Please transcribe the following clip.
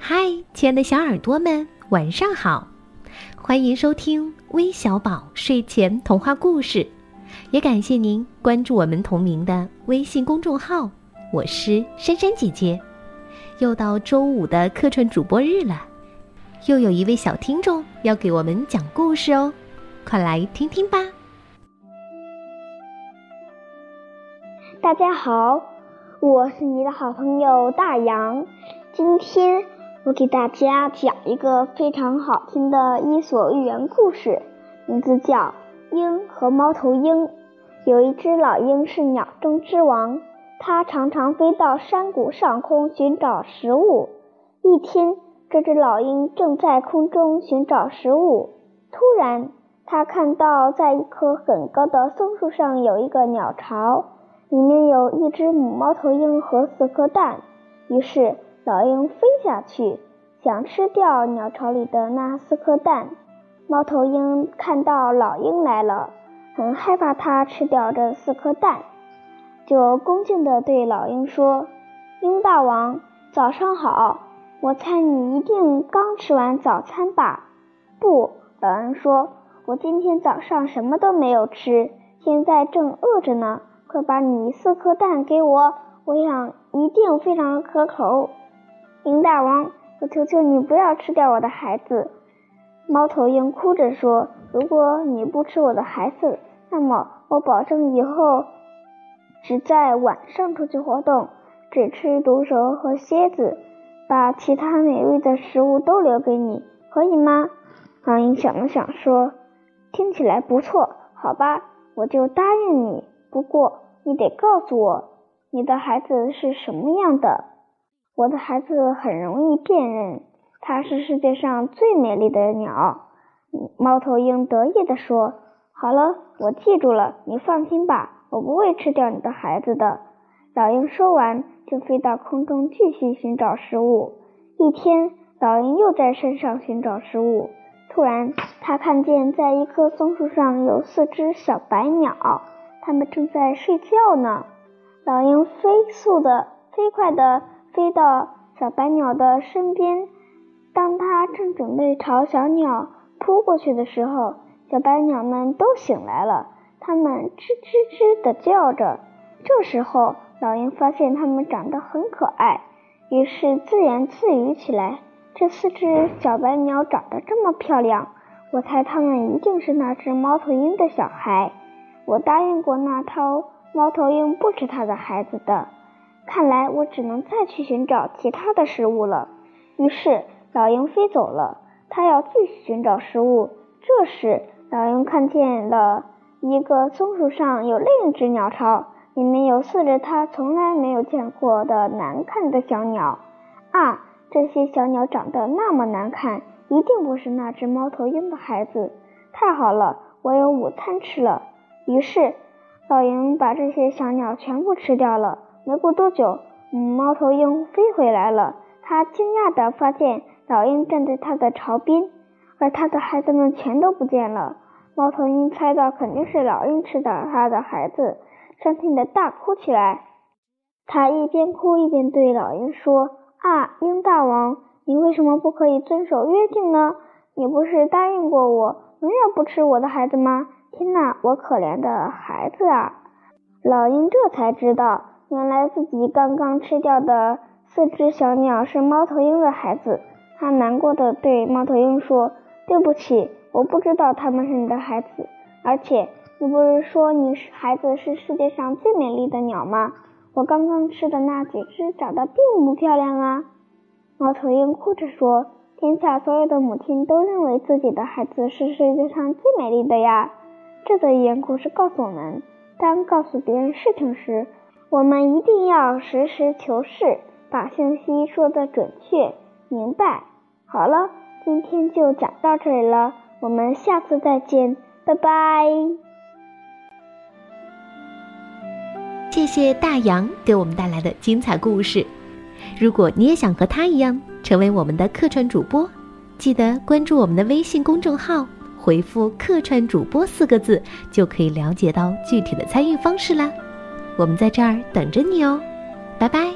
嗨，亲爱的小耳朵们，晚上好！欢迎收听微小宝睡前童话故事，也感谢您关注我们同名的微信公众号。我是珊珊姐姐，又到周五的客串主播日了，又有一位小听众要给我们讲故事哦，快来听听吧！大家好，我是你的好朋友大洋，今天。我给大家讲一个非常好听的伊索寓言故事，名字叫《鹰和猫头鹰》。有一只老鹰是鸟中之王，它常常飞到山谷上空寻找食物。一天，这只老鹰正在空中寻找食物，突然，它看到在一棵很高的松树上有一个鸟巢，里面有一只母猫头鹰和四颗蛋。于是，老鹰飞下去，想吃掉鸟巢里的那四颗蛋。猫头鹰看到老鹰来了，很害怕它吃掉这四颗蛋，就恭敬地对老鹰说：“鹰大王，早上好！我猜你一定刚吃完早餐吧？”“不。”老鹰说，“我今天早上什么都没有吃，现在正饿着呢。快把你四颗蛋给我，我想一定非常可口。”鹰大王，我求求你不要吃掉我的孩子。猫头鹰哭着说：“如果你不吃我的孩子，那么我保证以后只在晚上出去活动，只吃毒蛇和蝎子，把其他美味的食物都留给你，可以吗？”老鹰想了想说：“听起来不错，好吧，我就答应你。不过你得告诉我，你的孩子是什么样的。”我的孩子很容易辨认，它是世界上最美丽的鸟。猫头鹰得意地说：“好了，我记住了，你放心吧，我不会吃掉你的孩子的。”老鹰说完，就飞到空中继续寻找食物。一天，老鹰又在山上寻找食物，突然，他看见在一棵松树上有四只小白鸟，它们正在睡觉呢。老鹰飞速的、飞快的。飞到小白鸟的身边，当它正准备朝小鸟扑过去的时候，小白鸟们都醒来了，它们吱吱吱地叫着。这时候，老鹰发现它们长得很可爱，于是自言自语起来：“这四只小白鸟长得这么漂亮，我猜它们一定是那只猫头鹰的小孩。我答应过那头猫头鹰不吃它的孩子的。”看来我只能再去寻找其他的食物了。于是老鹰飞走了，它要继续寻找食物。这时，老鹰看见了一个松树上有另一只鸟巢，里面有四只它从来没有见过的难看的小鸟。啊，这些小鸟长得那么难看，一定不是那只猫头鹰的孩子。太好了，我有午餐吃了。于是，老鹰把这些小鸟全部吃掉了。没过多久，猫头鹰飞回来了。它惊讶地发现老鹰站在它的巢边，而它的孩子们全都不见了。猫头鹰猜到肯定是老鹰吃掉它的孩子，伤心地大哭起来。它一边哭一边对老鹰说：“啊，鹰大王，你为什么不可以遵守约定呢？你不是答应过我永远不吃我的孩子吗？天哪，我可怜的孩子啊！”老鹰这才知道。原来自己刚刚吃掉的四只小鸟是猫头鹰的孩子，他难过的对猫头鹰说：“对不起，我不知道他们是你的孩子。而且你不是说你是孩子是世界上最美丽的鸟吗？我刚刚吃的那几只长得并不漂亮啊！”猫头鹰哭着说：“天下所有的母亲都认为自己的孩子是世界上最美丽的呀。”这则寓言故事告诉我们，当告诉别人事情时，我们一定要实事求是，把信息说得准确明白。好了，今天就讲到这里了，我们下次再见，拜拜。谢谢大洋给我们带来的精彩故事。如果你也想和他一样成为我们的客串主播，记得关注我们的微信公众号，回复“客串主播”四个字，就可以了解到具体的参与方式啦。我们在这儿等着你哦，拜拜。